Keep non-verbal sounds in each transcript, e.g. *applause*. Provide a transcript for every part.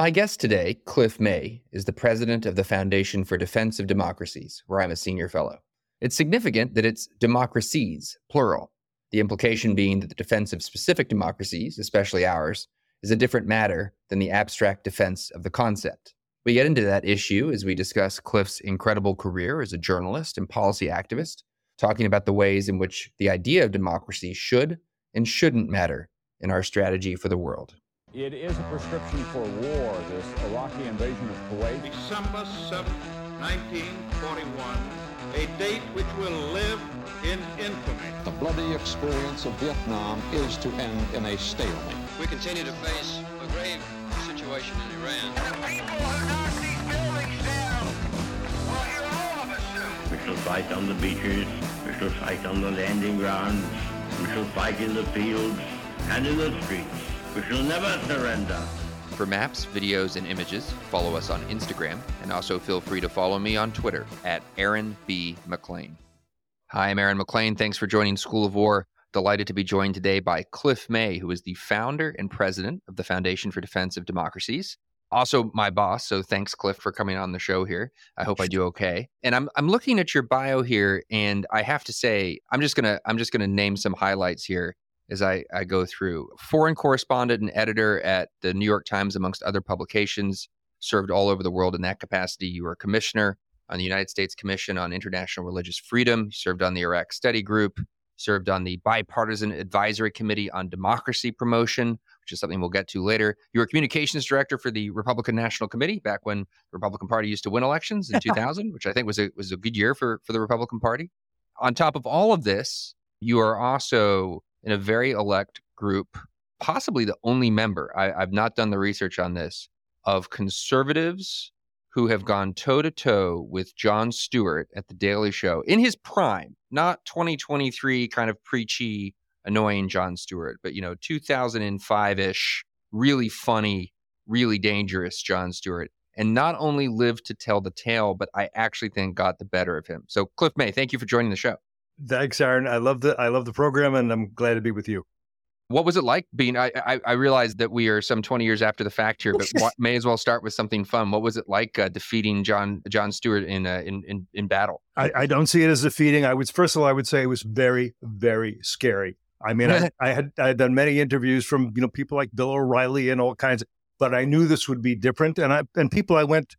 My guest today, Cliff May, is the president of the Foundation for Defense of Democracies, where I'm a senior fellow. It's significant that it's democracies, plural, the implication being that the defense of specific democracies, especially ours, is a different matter than the abstract defense of the concept. We get into that issue as we discuss Cliff's incredible career as a journalist and policy activist, talking about the ways in which the idea of democracy should and shouldn't matter in our strategy for the world. It is a prescription for war, this Iraqi invasion of Kuwait. December 7, 1941, a date which will live in infamy. The bloody experience of Vietnam is to end in a stalemate. We continue to face a grave situation in Iran. The people who knock these buildings down will hear all of us soon. We shall fight on the beaches, we shall fight on the landing grounds, we shall fight in the fields and in the streets. We shall never surrender. For maps, videos, and images, follow us on Instagram, and also feel free to follow me on Twitter at Aaron B. MacLean. Hi, I'm Aaron MacLean. Thanks for joining School of War. Delighted to be joined today by Cliff May, who is the founder and president of the Foundation for Defense of Democracies. Also, my boss. So thanks, Cliff, for coming on the show here. I hope I do okay. And I'm I'm looking at your bio here, and I have to say, I'm just gonna I'm just gonna name some highlights here as I, I go through. Foreign correspondent and editor at the New York Times, amongst other publications, served all over the world in that capacity. You were a commissioner on the United States Commission on International Religious Freedom. You served on the Iraq Study Group, served on the Bipartisan Advisory Committee on Democracy Promotion, which is something we'll get to later. You were communications director for the Republican National Committee back when the Republican Party used to win elections in *laughs* 2000, which I think was a was a good year for for the Republican Party. On top of all of this, you are also in a very elect group, possibly the only member, I, I've not done the research on this, of conservatives who have gone toe to toe with Jon Stewart at The Daily Show in his prime, not 2023 kind of preachy, annoying Jon Stewart, but, you know, 2005 ish, really funny, really dangerous Jon Stewart. And not only lived to tell the tale, but I actually think got the better of him. So, Cliff May, thank you for joining the show. Thanks, Aaron. I love the I love the program, and I'm glad to be with you. What was it like being? I I, I realize that we are some 20 years after the fact here, but *laughs* may as well start with something fun. What was it like uh, defeating Jon Jon Stewart in, uh, in in in battle? I, I don't see it as defeating. I would first of all, I would say it was very very scary. I mean, I, *laughs* I had I had done many interviews from you know people like Bill O'Reilly and all kinds, but I knew this would be different. And I and people I went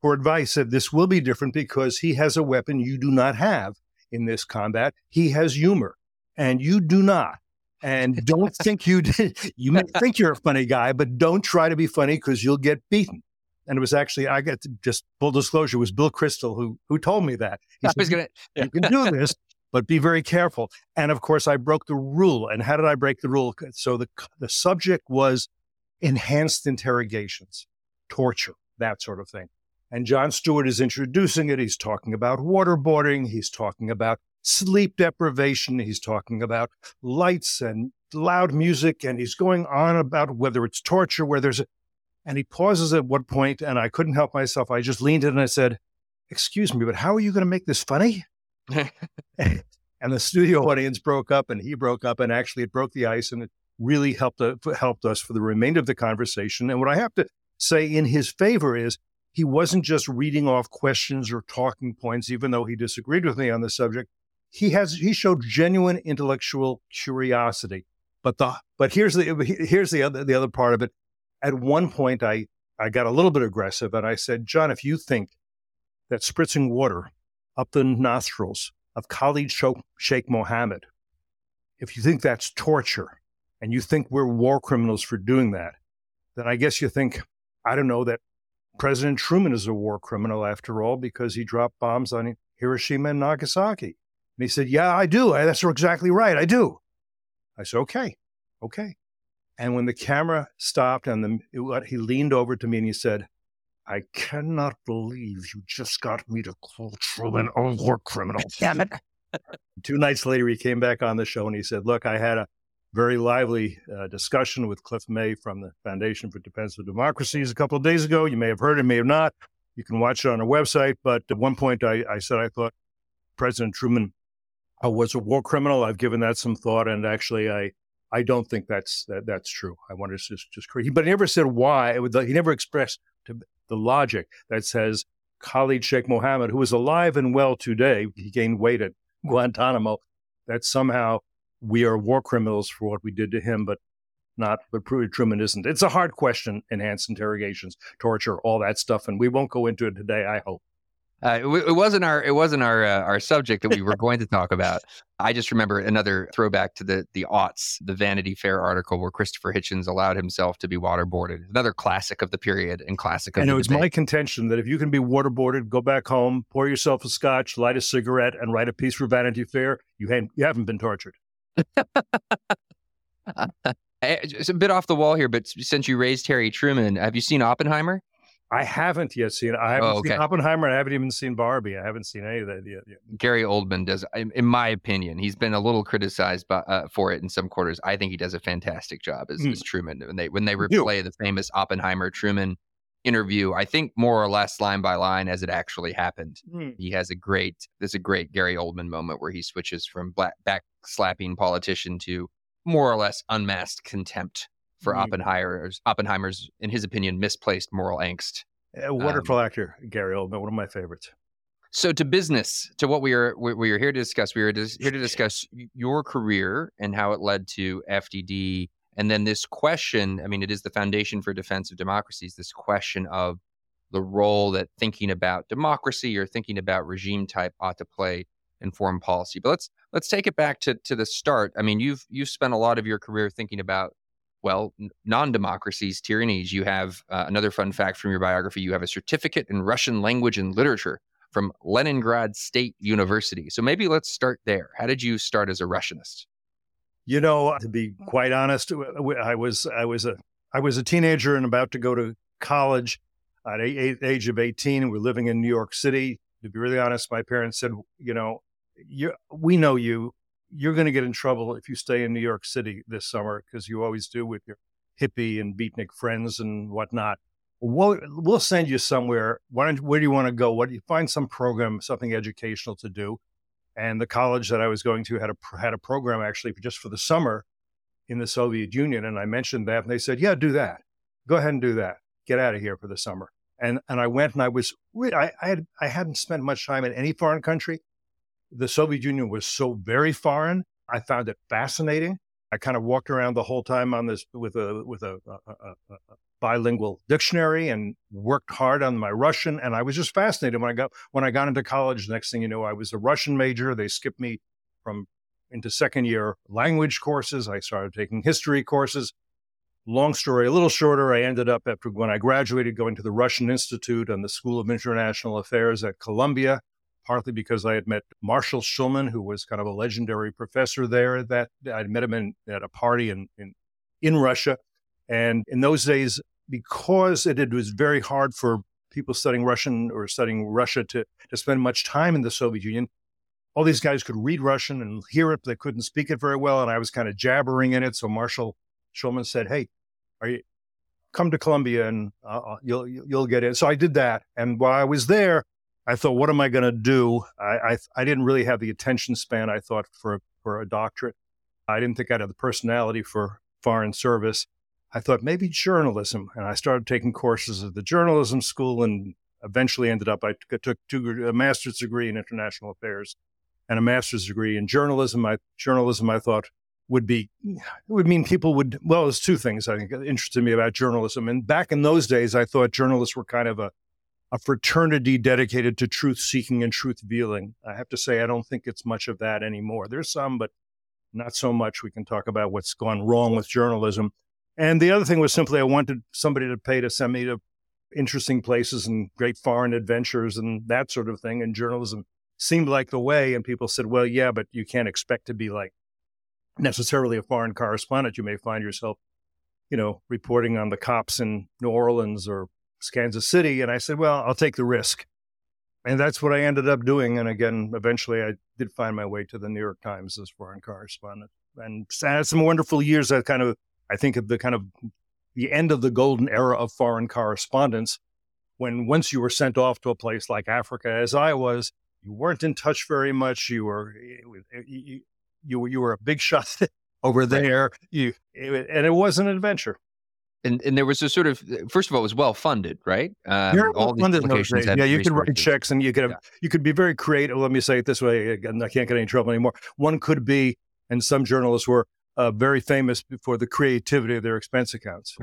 for advice said this will be different because he has a weapon you do not have in this combat. He has humor, and you do not. And *laughs* don't think you did. You may think you're a funny guy, but don't try to be funny because you'll get beaten. And it was actually, I got just full disclosure, it was Bill Kristol who who told me that. He I was gonna, you can do *laughs* this, but be very careful. And of course, I broke the rule. And how did I break the rule? So the the subject was enhanced interrogations, torture, that sort of thing. And Jon Stewart is introducing it. He's talking about waterboarding. He's talking about sleep deprivation. He's talking about lights and loud music. And he's going on about whether it's torture, where there's a, and he pauses at one point, and I couldn't help myself. I just leaned in and I said, Excuse me, but how are you going to make this funny? *laughs* and the studio audience broke up, and he broke up, and actually it broke the ice, and it really helped uh, helped us for the remainder of the conversation. And what I have to say in his favor is he wasn't just reading off questions or talking points, even though he disagreed with me on the subject. He has he showed genuine intellectual curiosity. But the but here's the here's the other the other part of it. At one point, I I got a little bit aggressive and I said, Jon, if you think that spritzing water up the nostrils of Khalid Sheikh Mohammed, if you think that's torture, and you think we're war criminals for doing that, then I guess you think I don't know that President Truman is a war criminal after all because he dropped bombs on Hiroshima and Nagasaki. And he said, Yeah, I do. That's exactly right. I do. I said, Okay, okay. And when the camera stopped and the, it, he leaned over to me and he said, I cannot believe you just got me to call Truman a war criminal. *laughs* Damn it. Two nights later, he came back on the show and he said, Look, I had a very lively uh, discussion with Cliff May from the Foundation for Defense of Democracies a couple of days ago. You may have heard it, may have not. You can watch it on our website. But at one point, I, I said I thought President Truman uh, was a war criminal. I've given that some thought, and actually, I I don't think that's that, that's true. I want to just just crazy, but he never said why. He never expressed the logic that says Khalid Sheikh Mohammed, who is alive and well today, he gained weight at Guantanamo, that somehow we are war criminals for what we did to him, but not, but Truman isn't. It's a hard question, enhanced interrogations, torture, all that stuff, and we won't go into it today, I hope. Uh, it, it, wasn't our it wasn't our uh, our subject that we were *laughs* going to talk about. I just remember another throwback to the the aughts, the Vanity Fair article where Christopher Hitchens allowed himself to be waterboarded. Another classic of the period and classic of the and it was my contention that if you can be waterboarded, go back home, pour yourself a scotch, light a cigarette, and write a piece for Vanity Fair. You haven't you haven't been tortured. It's a bit off the wall here, but since you raised Harry Truman, have you seen Oppenheimer? I haven't yet seen. I haven't oh, okay. seen Oppenheimer. I haven't even seen Barbie. I haven't seen any of that yet. yet. Gary Oldman does, in my opinion, he's been a little criticized by, uh, for it in some quarters. I think he does a fantastic job as, mm. as Truman when they when they replay the famous Oppenheimer Truman interview. I think more or less line by line as it actually happened. Mm. He has a great. There's a great Gary Oldman moment where he switches from black, back slapping politician to more or less unmasked contempt for mm-hmm. Oppenheimer's Oppenheimer's, in his opinion, misplaced moral angst. A wonderful um, actor, Gary Oldman, one of my favorites. So to business, to what we are we are here to discuss. We are here to discuss your career and how it led to FDD, and then this question. I mean, it is the foundation for defense of democracies. This question of the role that thinking about democracy or thinking about regime type ought to play in foreign policy. But let's let's take it back to to the start. I mean, you've you've spent a lot of your career thinking about well, non democracies, tyrannies. You have uh, another fun fact from your biography you have a certificate in Russian language and literature from Leningrad State University. So maybe let's start there. How did you start as a Russianist? You know, to be mm-hmm. quite honest, I was I was a I was a teenager and about to go to college at the age of 18. We're living in New York City. To be really honest, my parents said, you know, we know you you're going to get in trouble if you stay in New York City this summer because you always do with your hippie and beatnik friends and whatnot. We'll, we'll send you somewhere. Why don't, where do you want to go? What do you find some program, something educational to do? And the college that I was going to had a had a program actually just for the summer in the Soviet Union, and I mentioned that, and they said, "Yeah, do that. Go ahead and do that. Get out of here for the summer." And and I went, and I was I, I had I hadn't spent much time in any foreign country, the Soviet Union was so very foreign. I found it fascinating. I kind of walked around the whole time on this with a with a, a, a, a, bilingual dictionary and worked hard on my Russian. And I was just fascinated when I got when I got into college. Next thing you know, I was a Russian major. They skipped me from into second year language courses. I started taking history courses. Long story, a little shorter. I ended up after when I graduated going to the Russian Institute and the School of International Affairs at Columbia partly because I had met Marshall Shulman, who was kind of a legendary professor there. That I'd met him in, at a party in, in in Russia, and in those days, because it, it was very hard for people studying Russian or studying Russia to to spend much time in the Soviet Union. All these guys could read Russian and hear it, but they couldn't speak it very well, and I was kind of jabbering in it. So Marshall Shulman said, "Hey, are you come to Columbia and uh, you'll you'll get in?" So I did that, and while I was there, I thought, what am I going to do? I, I, I didn't really have the attention span I thought for for a doctorate. I didn't think I'd have the personality for foreign service. I thought maybe journalism, and I started taking courses at the journalism school, and eventually ended up I took two, a master's degree in international affairs and a master's degree in journalism. I journalism I thought would be would mean people would well, there's two things I think interested me about journalism. And back in those days, I thought journalists were kind of a a fraternity dedicated to truth seeking and truth revealing. I have to say, I don't think it's much of that anymore. There's some, but not so much. We can talk about what's gone wrong with journalism. And the other thing was simply I wanted somebody to pay to send me to interesting places and great foreign adventures and that sort of thing. And journalism seemed like the way. And people said, well, yeah, but you can't expect to be like necessarily a foreign correspondent. You may find yourself, you know, reporting on the cops in New Orleans or Kansas City. And I said, well, I'll take the risk. And that's what I ended up doing. And again, eventually I did find my way to the New York Times as foreign correspondent and had some wonderful years that kind of, I think of the kind of the end of the golden era of foreign correspondence when once you were sent off to a place like Africa, as I was, you weren't in touch very much. You were, you, you, you were a big shot *laughs* over there. You and it was an adventure. And and there was a sort of first of all, it was well funded, right? Um, Very all these funded in those had Yeah, you could write checks and you could have, Yeah. you could be very creative. Let me say it this way: again, I can't get any trouble anymore. One could be, and some journalists were uh, very famous for the creativity of their expense accounts.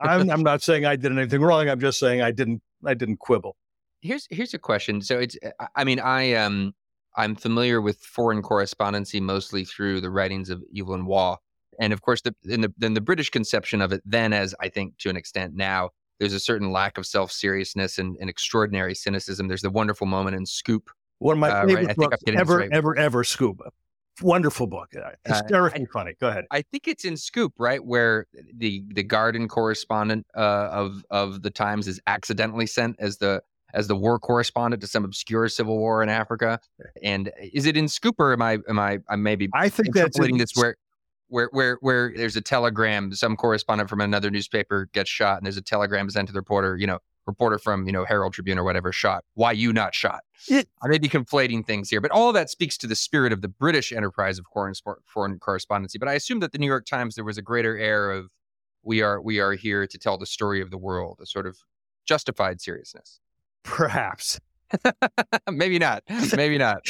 I'm, I'm not saying I did anything wrong. I'm just saying I didn't. I didn't quibble. Here's here's a question. So it's I- I mean I um I'm familiar with foreign correspondency mostly through the writings of Evelyn Waugh, and of course the in the then the British conception of it then as I think to an extent now there's a certain lack of self seriousness and, and extraordinary cynicism. There's the wonderful moment in Scoop. One of my Uh, right, favorite I think books ever, right. ever, ever. Scoop, wonderful book, uh, funny. Go ahead. I think it's in Scoop, right, where the the garden correspondent uh, of of the Times is accidentally sent as the as the war correspondent to some obscure civil war in Africa. And is it in Scoop or am I am I I maybe I think that's in- this where where where where there's a telegram, some correspondent from another newspaper gets shot, and there's a telegram sent to the reporter, you know, reporter from you know Herald Tribune or whatever, shot. Why you not shot? It- I may be conflating things here, but all of that speaks to the spirit of the British enterprise of foreign foreign correspondency. But I assume that the New York Times there was a greater air of we are we are here to tell the story of the world, a sort of justified seriousness. perhaps. *laughs* maybe not, maybe not.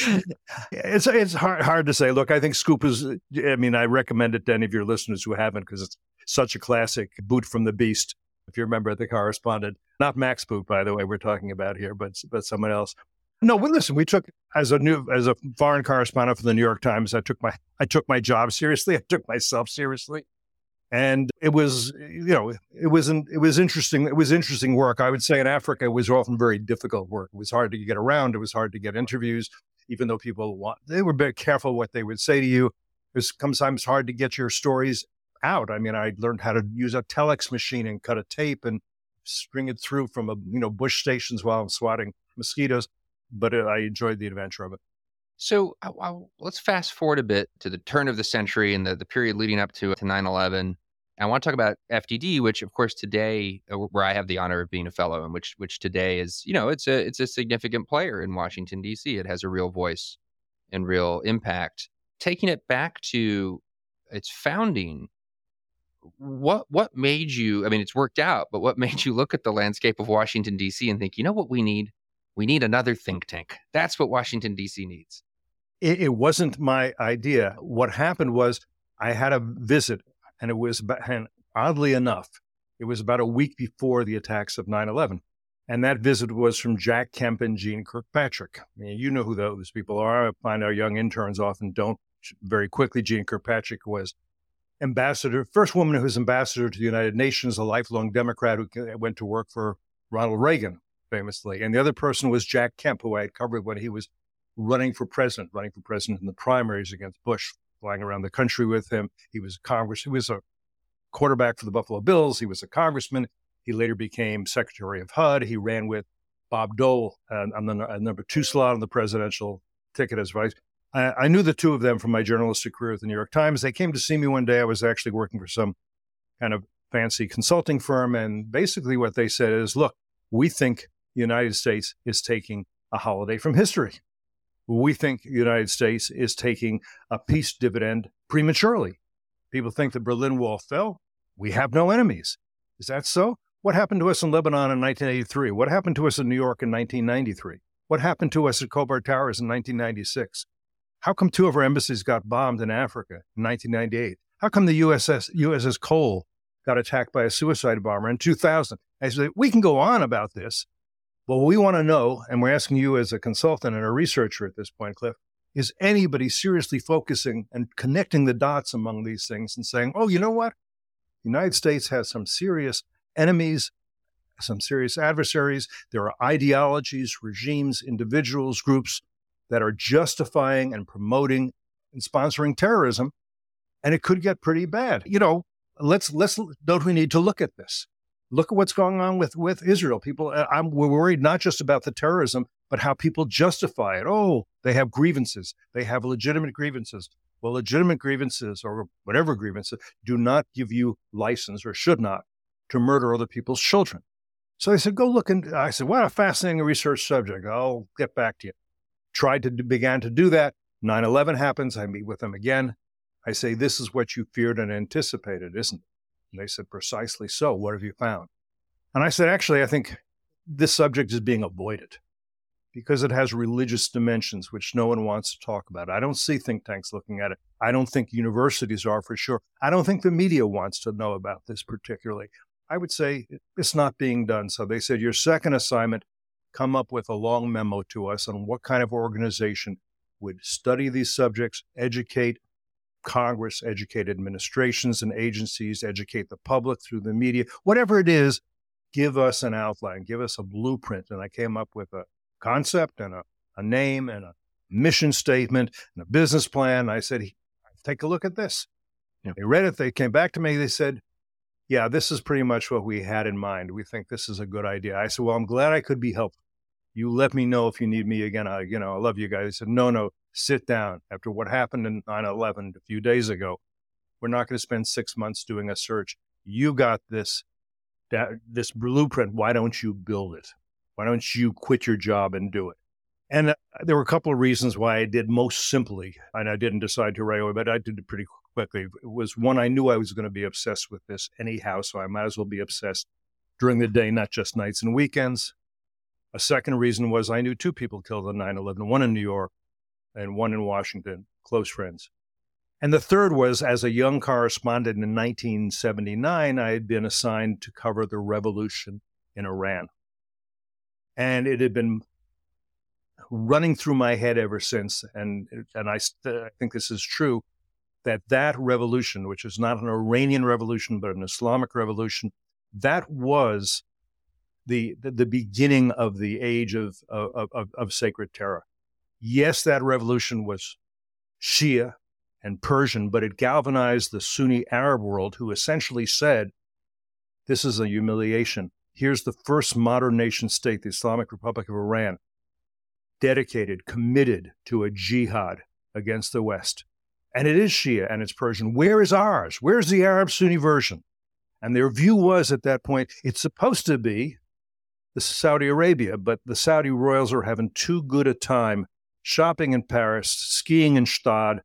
It's it's hard hard to say. Look, I think Scoop is. I mean, I recommend it to any of your listeners who haven't because it's such a classic boot from the beast. If you remember the correspondent, not Max Boot, by the way, we're talking about here, but but someone else. No, well, listen, we took as a new as a foreign correspondent for the New York Times. I took my I took my job seriously. *laughs* I took myself seriously, and it was you know it was not it was interesting. It was interesting work. I would say in Africa it was often very difficult work. It was hard to get around. It was hard to get interviews even though people want, they were very careful what they would say to you. It was sometimes hard to get your stories out. I mean, I learned how to use a telex machine and cut a tape and string it through from a, you know, bush stations while I'm swatting mosquitoes. But uh, I enjoyed the adventure of it. So uh, well, let's fast forward a bit to the turn of the century and the, the period leading up to, to 9-11. I want to talk about FDD, which of course today, uh, where I have the honor of being a fellow, and which which today is, you know, it's a it's a significant player in Washington D.C. It has a real voice and real impact. Taking it back to its founding, what what made you? I mean, it's worked out, but what *laughs* made you look at the landscape of Washington D.C. and think, you know, what we need? We need another think tank. That's what Washington D.C. needs. It, it wasn't my idea. What happened was I had a visit, and it was, about, and oddly enough, it was about a week before the attacks of 9 11. And that visit was from Jack Kemp and Jeane Kirkpatrick. I mean, you know who those people are. I find our young interns often don't very quickly. Jeane Kirkpatrick was ambassador, first woman who was ambassador to the United Nations, a lifelong Democrat who went to work for Ronald Reagan, famously. And the other person was Jack Kemp, who I had covered when he was running for president, running for president in the primaries against Bush, flying around the country with him. He was Congress. He was a quarterback for the Buffalo Bills. He was a congressman. He later became Secretary of HUD. He ran with Bob Dole uh, on the uh, number two slot on the presidential ticket as vice. I, I, knew the two of them from my journalistic career at the New York Times. They came to see me one day. I was actually working for some kind of fancy consulting firm. And basically, what they said is look, we think the United States is taking a holiday from history. We think the United States is taking a peace dividend prematurely. People think the Berlin Wall fell. We have no enemies. Is that so? What happened to us in Lebanon in 1983? What happened to us in New York in 1993? What happened to us at Khobar Towers in 1996? How come two of our embassies got bombed in Africa in 1998? How come the USS, USS Cole got attacked by a suicide bomber in 2000? I said, we can go on about this, but what we want to know, and we're asking you as a consultant and a researcher at this point, Cliff, is anybody seriously focusing and connecting the dots among these things and saying, oh, you know what? The United States has some serious enemies, some serious adversaries. There are ideologies, regimes, individuals, groups that are justifying and promoting and sponsoring terrorism. And it could get pretty bad. You know, let's, let's, don't we need to look at this? Look at what's going on with, with Israel. People, uh, I'm, we're worried not just about the terrorism, but how people justify it. Oh, they have grievances. They have legitimate grievances. Well, legitimate grievances or whatever grievances do not give you license or should not to murder other people's children. So I said, go look. And I said, what a fascinating research subject. I'll get back to you. Tried to, began to do that. 9 11 happens. I meet with them again. I say, This is what you feared and anticipated, isn't it? And they said, Precisely so. What have you found? And I said, Actually, I think this subject is being avoided because it has religious dimensions, which no one wants to talk about. I don't see think tanks looking at it. I don't think universities are for sure. I don't think the media wants to know about this particularly. I would say it's not being done. So they said, Your second assignment, come up with a long memo to us on what kind of organization would study these subjects, educate Congress, educate administrations and agencies, educate the public through the media, whatever it is, give us an outline, give us a blueprint. And I came up with a concept and a, a name and a mission statement and a business plan. I said, take a look at this. Yeah. They read it. They came back to me. They said, yeah, this is pretty much what we had in mind. We think this is a good idea. I said, well, I'm glad I could be helpful. You let me know if you need me again. I, you know, I love you guys. He said, no, no, sit down. After what happened in 9 11 a few days ago, we're not going to spend six months doing a search. You got this, that, this blueprint. Why don't you build it? Why don't you quit your job and do it? And uh, there were a couple of reasons why I did most simply, and I didn't decide to right away, but I did it pretty quickly. It was one, I knew I was going to be obsessed with this anyhow, so I might as well be obsessed during the day, not just nights and weekends. A second reason was I knew two people killed on 9 11, one in New York and one in Washington, close friends. And the third was as a young correspondent in 1979, I had been assigned to cover the revolution in Iran. And it had been running through my head ever since. And, and I, I think this is true that that revolution, which is not an Iranian revolution, but an Islamic revolution, that was the, the, the beginning of the age of, of, of, of sacred terror. Yes, that revolution was Shia and Persian, but it galvanized the Sunni Arab world, who essentially said, This is a humiliation. Here's the first modern nation state, the Islamic Republic of Iran, dedicated, committed to a jihad against the West. And it is Shia and it's Persian. Where is ours? Where's the Arab Sunni version? And their view was at that point, it's supposed to be the Saudi Arabia, but the Saudi royals are having too good a time shopping in Paris, skiing in Gstaad,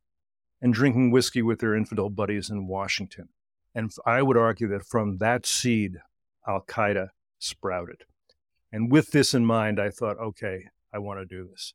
and drinking whiskey with their infidel buddies in Washington. And I would argue that from that seed, Al Qaeda sprouted. And with this in mind, I thought, okay, I want to do this.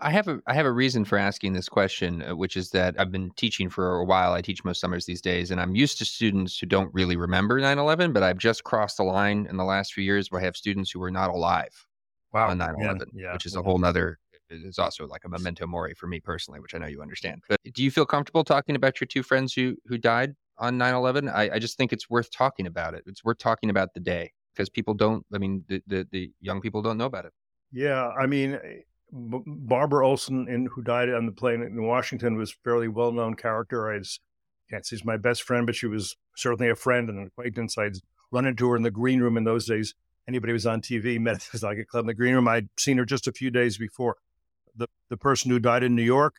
I have a I have a reason for asking this question, uh, which is that I've been teaching for a while. I teach most summers these days, and I'm used to students who don't really remember 9/11. But I've just crossed the line in the last few years where I have students who were not alive Wow. on 9/11, Yeah, yeah. which is a whole nother. It's also like a memento mori for me personally, which I know you understand. But do you feel comfortable talking about your two friends who who died on 9/11? I, I just think it's worth talking about it. It's worth talking about the day because people don't. I mean, the, the the young people don't know about it. Yeah, I mean, eh, Barbara Olson, in, who died on the plane in Washington, was fairly well known character. I can't say she's my best friend, but she was certainly a friend and an acquaintance. I'd run into her in the green room in those days. Anybody was on TV met us like a club in the green room. I'd seen her just a few days before. The person who died in New York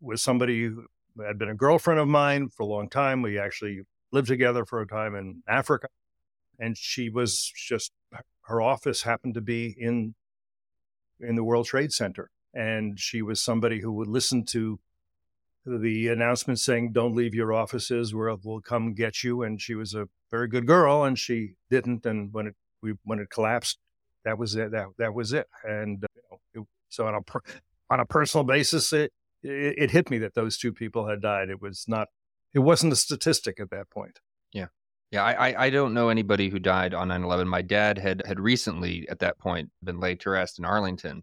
was somebody who had been a girlfriend of mine for a long time. We actually lived together for a time in Africa, and she was just her office happened to be in in the World Trade Center. And she was somebody who would listen to the announcement saying, Don't leave your offices, we'll, come get you. And she was a very good girl, and she didn't. And when it we, when it collapsed, that was it. That, that was it. And uh, it, so on a, on a personal basis, it, it, it hit me that those two people had died. It was not, it wasn't a statistic at that point. Yeah, I, I I don't know anybody who died on 9/11. My dad had had recently, at that point, been laid to rest in Arlington,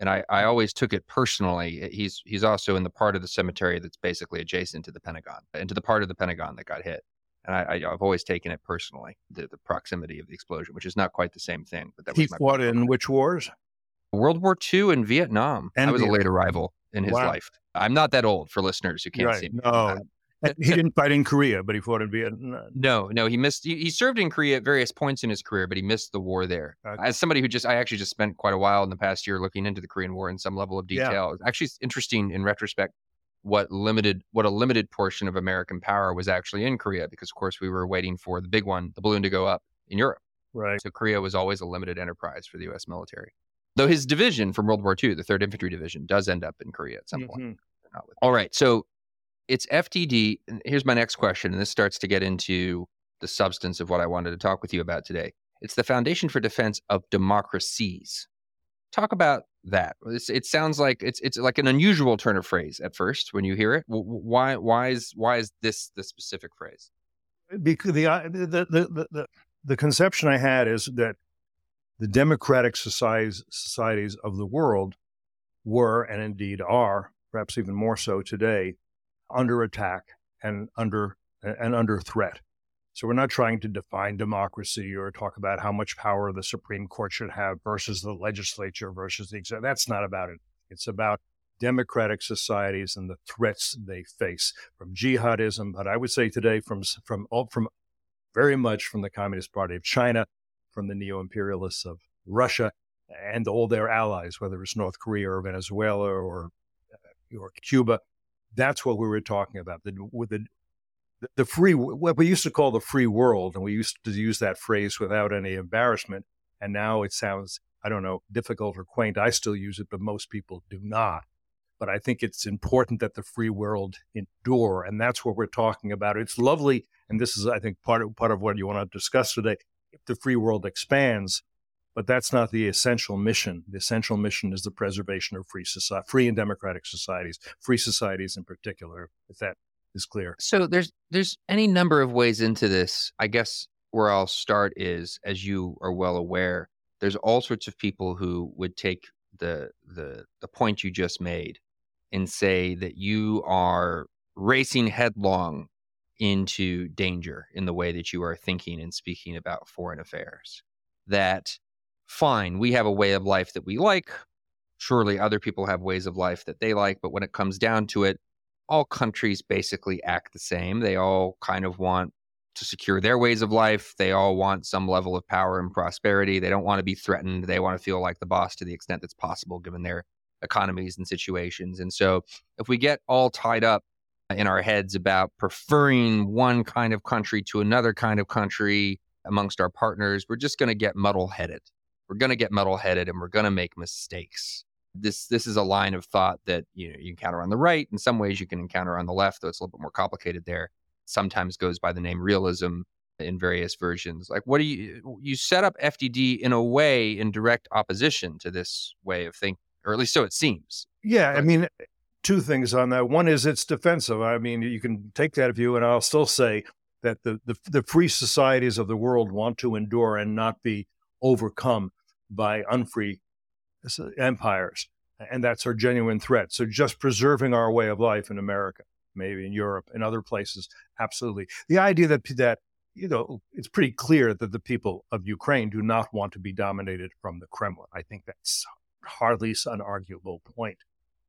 and I, I always took it personally. Eh, he's he's also in the part of the cemetery that's basically adjacent to the Pentagon, and to the part of the Pentagon that got hit. And I, I've always taken it personally, the, the proximity of the explosion, which is not quite the same thing. But that He was my fought in which wars? World War II and Vietnam. And I was a late arrival in his Wow. life. I'm not that old for listeners who can't Right. see me. No. Uh, he *laughs* didn't fight in Korea, but he fought in Vietnam. No, no, he missed. He, he served in Korea at various points in his career, but he missed the war there. Okay. As somebody who just, I actually just spent quite a while in the past year looking into the Korean War in some level of Yeah. detail. It's actually interesting in retrospect what limited, what a limited portion of American power was actually in Korea, because of course we were waiting for the big one, the balloon, to go up in Europe. Right. So Korea was always a limited enterprise for the U.S. military. Though his division from World War II, the Third Infantry Division, does end up in Korea at some point. Mhm. Not with- All right, so it's FDD. And here's my next question, and this starts to get into the substance of what I wanted to talk with you about today. It's the Foundation for Defense of Democracies. Talk about that. It's, it sounds like it's it's like an unusual turn of phrase at first when you hear it. Why why is why is this the specific phrase? Because the the the the, the, the conception I had is that the democratic societies societies of the world were and indeed are perhaps even more so today under attack and under and under threat. So we're not trying to define democracy or talk about how much power the Supreme Court should have versus the legislature versus the executive. That's not about it. It's about democratic societies and the threats they face from jihadism, but I would say today from from all from very much from the Communist Party of China, from the neo-imperialists of Russia, and all their allies, whether it's North Korea or Venezuela or uh, or Cuba. That's what we were talking about. The, with the the free what we used to call the free world, and we used to use that phrase without any embarrassment. And now it sounds, I don't know, difficult or quaint. I still use it, but most people do not. But I think it's important that the free world endure, and that's what we're talking about. It's lovely, and this is, I think, part of part of what you want to discuss today. The free world expands, but that's not the essential mission. The essential mission is the preservation of free society, free and democratic societies, free societies in particular. If that is clear. So there's there's any number of ways into this. I guess where I'll start is, as you are well aware, there's all sorts of people who would take the the the point you just made and say that you are racing headlong into danger in the way that you are thinking and speaking about foreign affairs. That fine, we have a way of life that we like. Surely other people have ways of life that they like, but when it comes down to it, all countries basically act the same. They all kind of want to secure their ways of life. They all want some level of power and prosperity. They don't want to be threatened. They want to feel like the boss to the extent that's possible given their economies and situations. And so if we get all tied up in our heads about preferring one kind of country to another kind of country amongst our partners, we're just going to get muddle headed. We're going to get muddle headed and we're going to make mistakes this this is a line of thought that you know you encounter on the right. In some ways, you can encounter on the left, though it's a little bit more complicated there. Sometimes goes by the name realism in various versions. Like, what do you you set up FDD in a way in direct opposition to this way of thinking, or at least so it seems. Yeah, but, I mean, two things on that. One is it's defensive. I mean, you can take that view, and I'll still say that the, the, the free societies of the world want to endure and not be overcome by unfree empires. And that's our genuine threat. So just preserving our way of life in America, maybe in Europe and other places, absolutely. The idea that that you know, it's pretty clear that the people of Ukraine do not want to be dominated from the Kremlin. I think that's hardly an arguable point.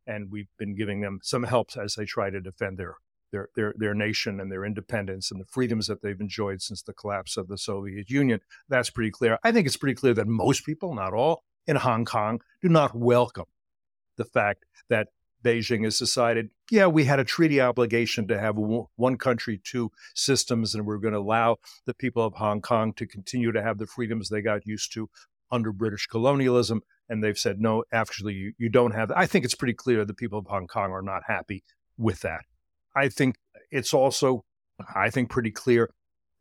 And we've been giving them some help as they try to defend their, their, their, their nation and their independence and the freedoms that they've enjoyed since the collapse of the Soviet Union. That's pretty clear. I think it's pretty clear that most people, not all, in Hong Kong do not welcome the fact that Beijing has decided, yeah, we had a treaty obligation to have one country, two systems, and we're going to allow the people of Hong Kong to continue to have the freedoms they got used to under British colonialism. And they've said, no, actually, you, you don't have. That. I think it's pretty clear the people of Hong Kong are not happy with that. I think it's also, I think, pretty clear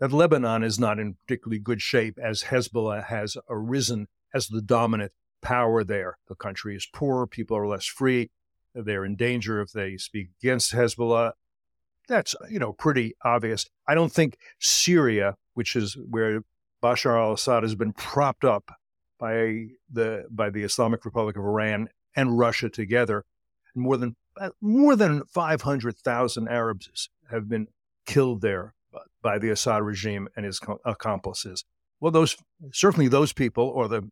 that Lebanon is not in particularly good shape as Hezbollah has arisen as the dominant power there. The country is poor, people are less free, they're in danger if they speak against Hezbollah. That's, you know, pretty obvious. I don't think Syria, which is where Bashar al-Assad has been propped up by the by the Islamic Republic of Iran and Russia together, more than more than 500,000 Arabs have been killed there by the Assad regime and his accomplices. Well, those certainly those people, or the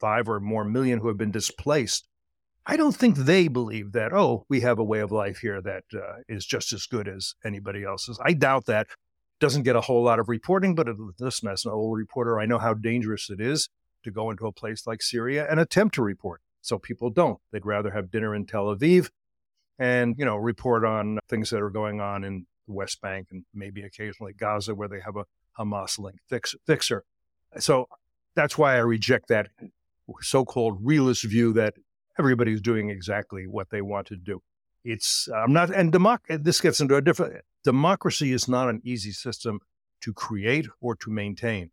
five or more million who have been displaced, I don't think they believe that, oh, we have a way of life here that uh, is just as good as anybody else's. I doubt that. Doesn't get a whole lot of reporting, but listen, as an old reporter, I know how dangerous it is to go into a place like Syria and attempt to report. So people don't. They'd rather have dinner in Tel Aviv and, you know, report on things that are going on in the West Bank and maybe occasionally Gaza where they have a Hamas fix- fixer. So that's why I reject that so called realist view that everybody's doing exactly what they want to do. it's I'm not and democ- this gets into a different democracy is not an easy system to create or to maintain.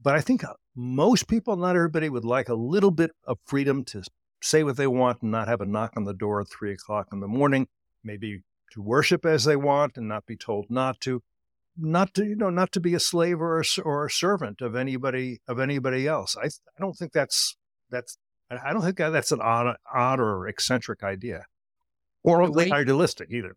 But I think most people, not everybody, would like a little bit of freedom to say what they want and not have a knock on the door at three o'clock in the morning, maybe to worship as they want and not be told not to, not to you know not to be a slave or a, or a servant of anybody of anybody else. I I don't think that's that's I don't think that's an odd, odd or eccentric idea, or idealistic either.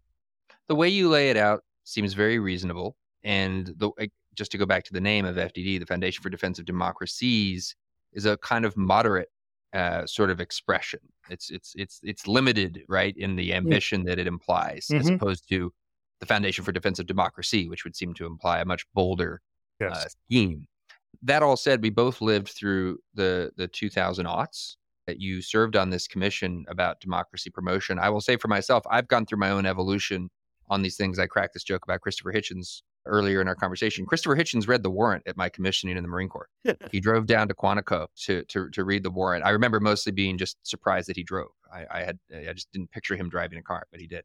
The way you lay it out seems very reasonable, and the just to go back to the name of FDD, the Foundation for Defense of Democracies, is a kind of moderate uh, sort of expression. It's it's it's it's limited, right, in the ambition that it implies, mm-hmm. as opposed to the Foundation for Defense of Democracy, which would seem to imply a much bolder uh, yes. uh, scheme. That all said, we both lived through the the 2000 aughts. That you served on this commission about democracy promotion. I will say for myself, I've gone through my own evolution on these things. I cracked this joke about Christopher Hitchens earlier in our conversation. Christopher Hitchens read the warrant at my commissioning in the Marine Corps. *laughs* he drove down to Quantico to, to to read the warrant. I remember mostly being just surprised that he drove. I, I had I just didn't picture him driving a car, but he did.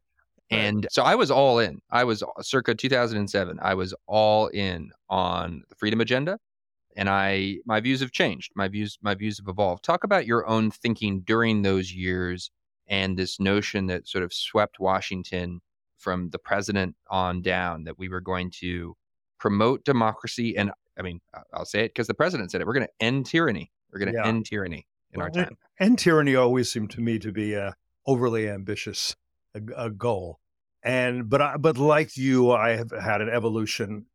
And so I was all in. I was circa 2007. I was all in on the freedom agenda, and I my views have changed. My views my views have evolved. Talk about your own thinking during those years and this notion that sort of swept Washington from the president on down that we were going to promote democracy. And I mean, I'll say it because the president said it. We're going to end tyranny. We're going to yeah. end tyranny in well, our time. End tyranny always seemed to me to be a overly ambitious a, a goal. And but I, but like you, I have had an evolution,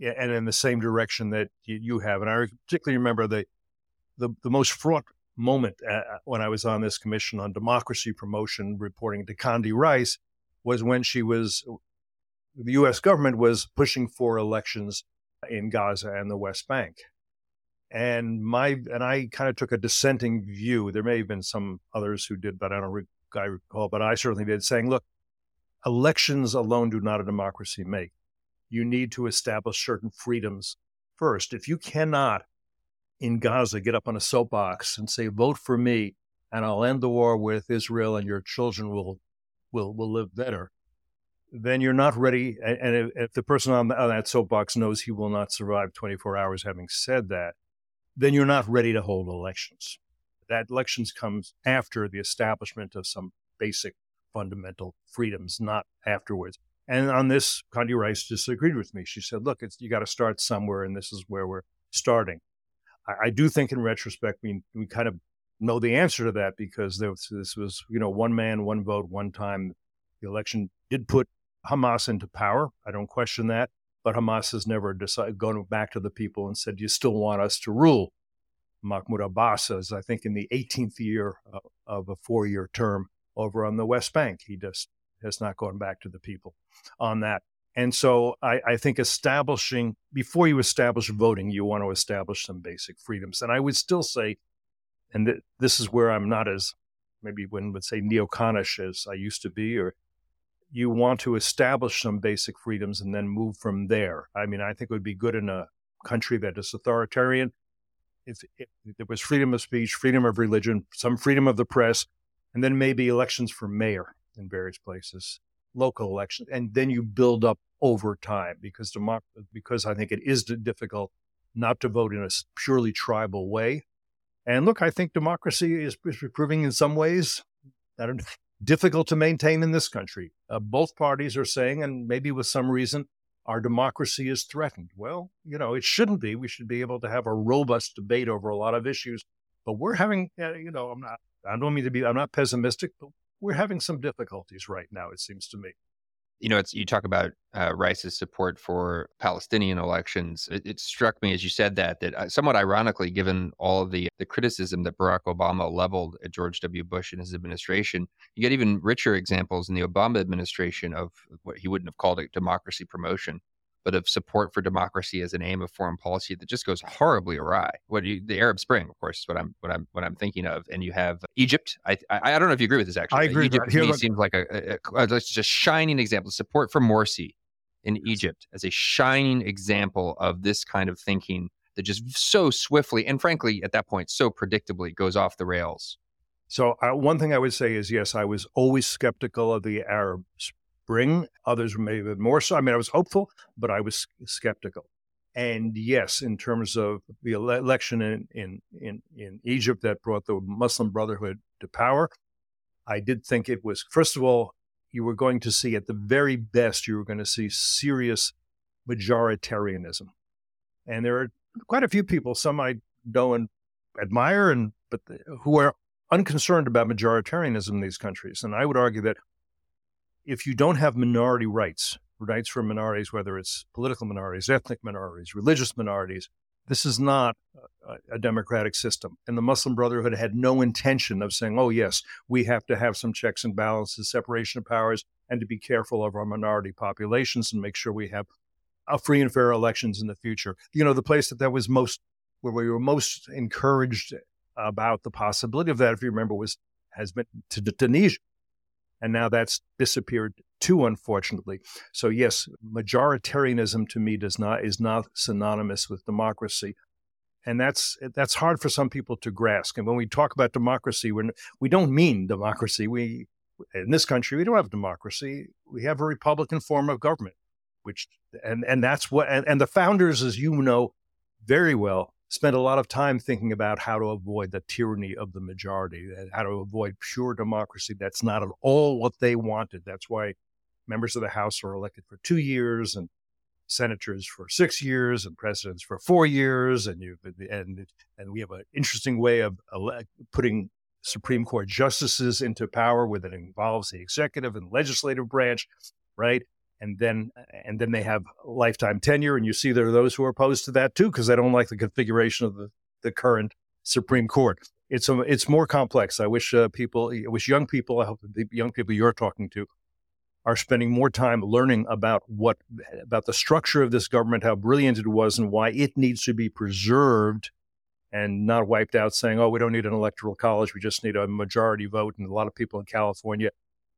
and in the same direction that you, you have. And I particularly remember the the, the most fraught moment uh, when I was on this commission on democracy promotion, reporting to Condi Rice, was when she was, the U.S. government was pushing for elections in Gaza and the West Bank. And my and I kind of took a dissenting view. There may have been some others who did, but I don't I recall. But I certainly did, saying, "Look, elections alone do not a democracy make. You need to establish certain freedoms first. If you cannot in Gaza get up on a soapbox and say, "Vote for me," and I'll end the war with Israel, and your children will will will live better, then you're not ready. And if, if the person on, the, on that soapbox knows he will not survive 24 hours having said that, then you're not ready to hold elections. That elections comes after the establishment of some basic fundamental freedoms, not afterwards. And on this, Condi Rice disagreed with me. She said, "Look, it's you got to start somewhere, and this is where we're starting." I, I do think, in retrospect, we we kind of know the answer to that because was, this was, you know, one man, one vote, one time. The election did put Hamas into power. I don't question that. But Hamas has never decided, gone back to the people and said, you still want us to rule. Mahmoud Abbas is, I think, in the 18th year uh, of a four year term over on the West Bank. He just has not gone back to the people on that. And so I, I, think establishing, before you establish voting, you want to establish some basic freedoms. And I would still say and th- this is where I'm not as maybe one would say neoconish as I used to be, or you want to establish some basic freedoms and then move from there. I mean, I think it would be good in a country that is authoritarian if, if there was freedom of speech, freedom of religion, some freedom of the press, and then maybe elections for mayor in various places, local elections, and then you build up over time because democ- because I think it is difficult not to vote in a purely tribal way and look, I think democracy is, is proving in some ways that are *laughs* difficult to maintain in this country. Uh, both parties are saying, and maybe with some reason, our democracy is threatened. Well, you know, it shouldn't be. We should be able to have a robust debate over a lot of issues. But we're having, you know, I'm not, I don't mean to be, I'm not pessimistic, but we're having some difficulties right now, it seems to me you know, it's you talk about uh, Rice's support for Palestinian elections. It, it, struck me as you said that that uh, somewhat ironically, given all of the the criticism that Barack Obama leveled at George W. Bush and his administration, you get even richer examples in the Obama administration of what he wouldn't have called it democracy promotion but of support for democracy as an aim of foreign policy that just goes horribly awry. What you, the Arab Spring, of course, is what I'm what I'm what I'm thinking of, and you have Egypt. I I, I don't know if you agree with this. Actually, I agree. Egypt to me seems like a, a, a, just a shining example. Support for Morsi in Egypt as a shining example of this kind of thinking that just so swiftly and frankly at that point so predictably goes off the rails So, uh, one thing I would say is yes, I was always skeptical of the Arab Spring. Others may have been more so. I mean, I was hopeful, but I was skeptical. And yes, in terms of the election in, in, in, in Egypt that brought the Muslim Brotherhood to power, I did think it was, first of all, you were going to see, at the very best, you were going to see serious majoritarianism. And there are quite a few people, some I know and admire, and but who are unconcerned about majoritarianism in these countries. And I would argue that if you don't have minority rights, rights for minorities, whether it's political minorities, ethnic minorities, religious minorities, this is not a, democratic system. And the Muslim Brotherhood had no intention of saying, oh, yes, we have to have some checks and balances, separation of powers, and to be careful of our minority populations and make sure we have a free and fair elections in the future. You know, the place that that was most, where we were most encouraged about the possibility of that, if you remember, was has been to Tunisia, and now that's disappeared too, unfortunately. So yes, majoritarianism to me does not is not synonymous with democracy, and that's that's hard for some people to grasp. And when we talk about democracy, we we don't mean democracy. We in this country we don't have democracy. We have a republican form of government, which and and that's what and, and the founders, as you know very well, spent a lot of time thinking about how to avoid the tyranny of the majority, and how to avoid pure democracy. That's not at all what they wanted. That's why members of the House are elected for two years and senators for six years and presidents for four years. And you and and we have an interesting way of ele- putting Supreme Court justices into power, where it involves the executive and legislative branch, right? And then and then they have lifetime tenure. And you see there are those who are opposed to that too because they don't like the configuration of the, the current Supreme Court. It's a, it's more complex. I wish uh, people, I wish young people, I hope the young people you're talking to are spending more time learning about what about the structure of this government, how brilliant it was, and why it needs to be preserved and not wiped out. Saying, "Oh, we don't need an electoral college; we just need a majority vote." And a lot of people in California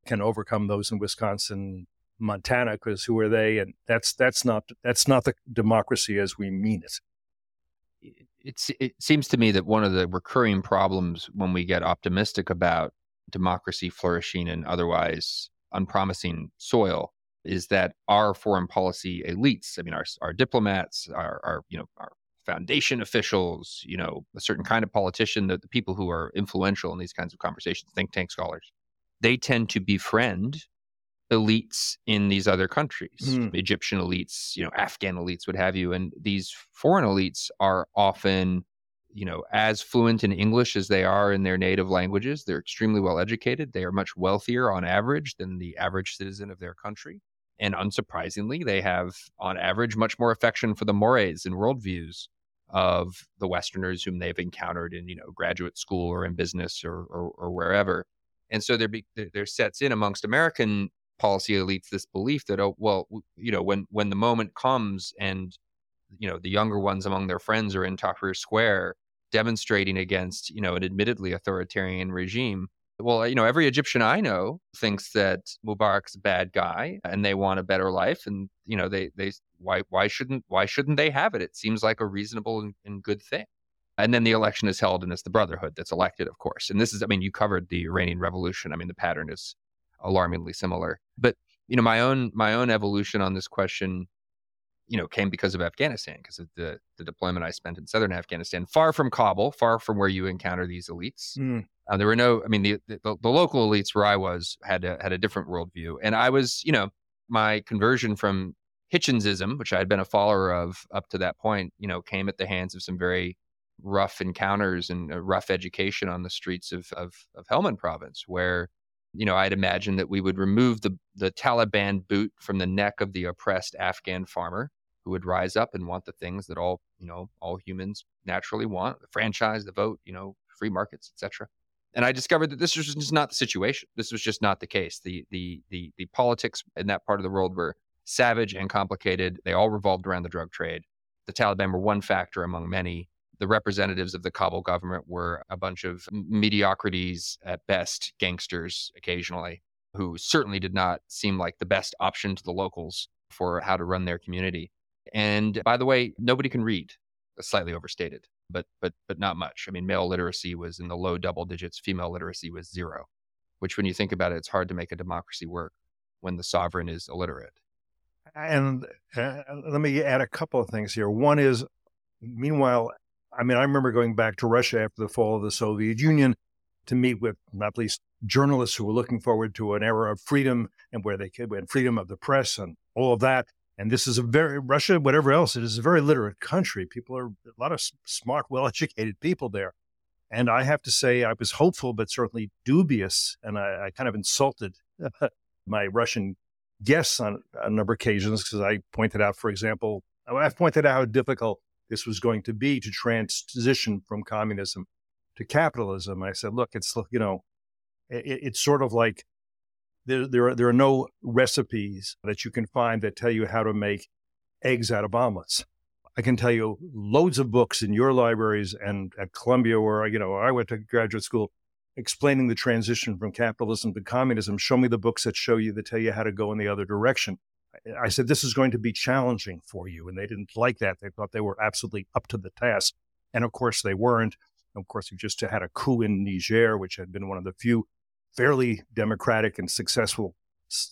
can overcome those in Wisconsin, Montana because who are they? And that's that's not that's not the democracy as we mean it. It's it seems to me that one of the recurring problems when we get optimistic about democracy flourishing in otherwise unpromising soil is that our foreign policy elites, I mean our our diplomats, our, our you know our foundation officials, you know, a certain kind of politician, the, the people who are influential in these kinds of conversations, think tank scholars, they tend to befriend elites in these other countries mm. egyptian elites you know afghan elites what have you and these foreign elites are often you know as fluent in english as they are in their native languages. They're extremely well educated. They are much wealthier on average than the average citizen of their country. And unsurprisingly they have on average much more affection for the mores and worldviews of the westerners whom they've encountered in you know graduate school or in business or or, or wherever. And so there, be, there sets in amongst American policy elites this belief that oh well you know when when the moment comes and you know the younger ones among their friends are in Tahrir Square demonstrating against you know an admittedly authoritarian regime well you know every Egyptian I know thinks that Mubarak's a bad guy and they want a better life and you know they they why why shouldn't why shouldn't they have it? It seems like a reasonable and, and good thing. And then the election is held and it's the brotherhood that's elected of course. And this is i mean you covered the iranian revolution. I mean the pattern is alarmingly similar. But you know, my own my own evolution on this question, you know, came because of Afghanistan, because of the the deployment I spent in southern Afghanistan, far from Kabul, far from where you encounter these elites. Mm. Uh, there were no, I mean, the, the, the local elites where I was had a, had a different worldview, and I was, you know, my conversion from Hitchensism, which I had been a follower of up to that point, you know, came at the hands of some very rough encounters and rough education on the streets of, of, of Helmand province, where you know, I'd imagine that we would remove the, the Taliban boot from the neck of the oppressed Afghan farmer who would rise up and want the things that all, you know, all humans naturally want, the franchise, the vote, you know, free markets, etc. And I discovered that this was just not the situation. This was just not the case. The the the the politics in that part of the world were savage and complicated. They all revolved around the drug trade. The Taliban were one factor among many the representatives of the Kabul government were a bunch of mediocrities at best, gangsters occasionally, who certainly did not seem like the best option to the locals for how to run their community. And by the way, nobody can read. Slightly overstated. but but but not much. I mean, male literacy was in the low double digits. Female literacy was zero. Which, when you think about it, it's hard to make a democracy work when the sovereign is illiterate. And uh, let me add a couple of things here. One is, meanwhile, I mean, I remember going back to Russia after the fall of the Soviet Union to meet with at least journalists who were looking forward to an era of freedom and where they could, and freedom of the press and all of that. And this is a very Russia, whatever else, it is a very literate country. People are a lot of smart, well-educated people there. And I have to say, I was hopeful, but certainly dubious, and I, I kind of insulted *laughs* my Russian guests on a number of occasions because I pointed out, for example, I've pointed out how difficult this was going to be to transition from communism to capitalism. I said, look, it's you know, it, it's sort of like there, there are, there are no recipes that you can find that tell you how to make eggs out of omelets. I can tell you loads of books in your libraries and at Columbia, where you know I went to graduate school, explaining the transition from capitalism to communism. Show me the books that show you that tell you how to go in the other direction. I said this is going to be challenging for you, and they didn't like that. They thought they were absolutely up to the task, and of course they weren't. Of course, we just had a coup in Niger, which had been one of the few fairly democratic and successful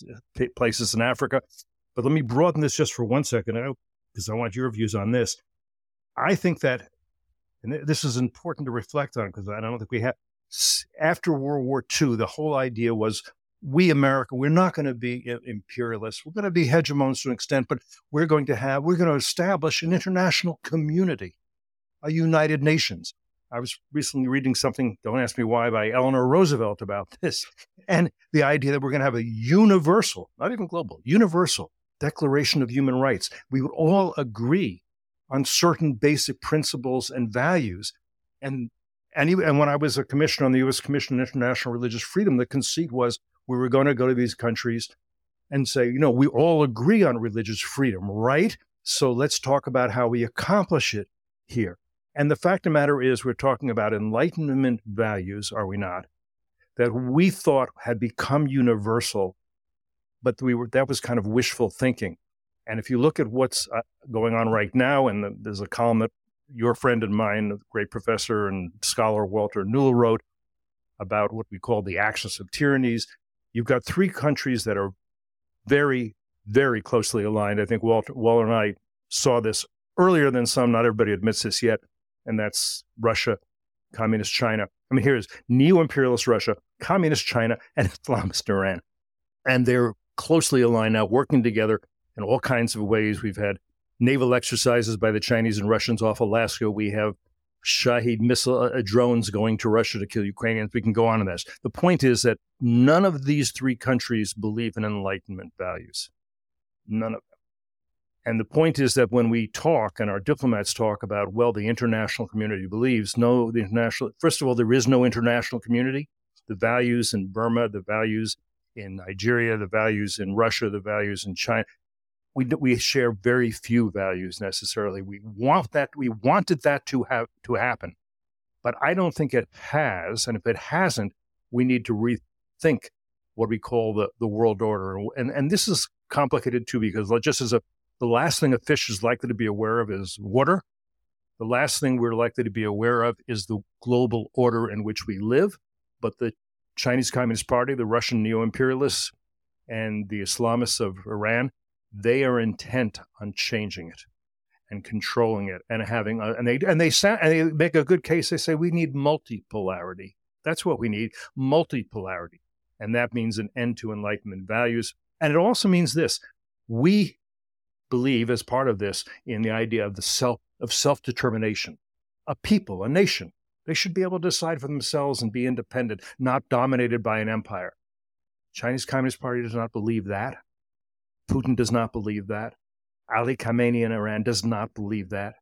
uh, places in Africa. But let me broaden this just for one second, because I want your views on this. I think that, and this is important to reflect on, because I don't think we have, after World War II, the whole idea was we America, we're not going to be imperialists. We're going to be hegemons to an extent, but we're going to have, we're going to establish an international community, a United Nations. I was recently reading something, don't ask me why, by Eleanor Roosevelt about *laughs* this. And the idea that we're going to have a universal, not even global, universal Declaration of Human Rights. We would all agree on certain basic principles and values. And, and, and when I was a commissioner on the U.S. Commission on International Religious Freedom, the conceit was we were going to go to these countries and say, you know, we all agree on religious freedom, right? So let's talk about how we accomplish it here. And the fact of the matter is, we're talking about Enlightenment values, are we not? That we thought had become universal, but we were that was kind of wishful thinking. And if you look at what's uh, going on right now, and the, there's a column that your friend and mine, the great professor and scholar Waller Newell, wrote about what we call the axis of tyrannies. You've got three countries that are very, very closely aligned. I think Waller, Waller and I saw this earlier than some. Not everybody admits this yet and that's Russia, Communist China. I mean, here's neo imperialist Russia, Communist China, and *laughs* Islamist Iran. And they're closely aligned now, working together in all kinds of ways. We've had naval exercises by the Chinese and Russians off Alaska. We have Shahed missile uh, drones going to Russia to kill Ukrainians. We can go on in this. The point is that none of these three countries believe in Enlightenment values. None of them. And the point is that when we talk and our diplomats talk about, well, the international community believes, no, the international, first of all, there is no international community. The values in Burma, the values in Nigeria, the values in Russia, the values in China, we, we share very few values necessarily. We want that, we wanted that to have to happen. But I don't think it has. And if it hasn't, we need to rethink what we call the, the world order. And, and this is complicated too, because just as a the last thing a fish is likely to be aware of is water. The last thing we're likely to be aware of is the global order in which we live. But the Chinese Communist Party, the Russian neo imperialists, and the Islamists of Iran, they are intent on changing it and controlling it and having a, and they and they sa- and they make a good case. They say we need multipolarity. That's what we need, multipolarity, and that means an end to Enlightenment values. And it also means this: we believe as part of this in the idea of the self of self-determination. A people, a nation, they should be able to decide for themselves and be independent, not dominated by an empire. Chinese Communist Party does not believe that. Putin does not believe that. Ali Khamenei in Iran does not believe that.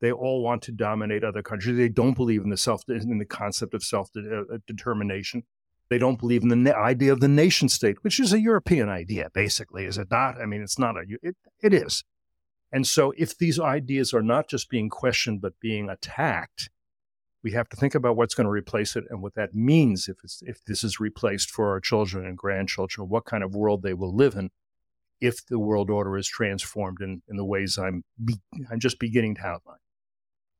They all want to dominate other countries. They don't believe in the self in the concept of self uh, determination. They don't believe in the idea of the nation state, which is a European idea, basically, is it not? I mean, it's not a, it, it is. And so if these ideas are not just being questioned, but being attacked, we have to think about what's going to replace it and what that means if, it's, if this is replaced for our children and grandchildren, what kind of world they will live in if the world order is transformed in, in the ways I'm, be, I'm just beginning to outline.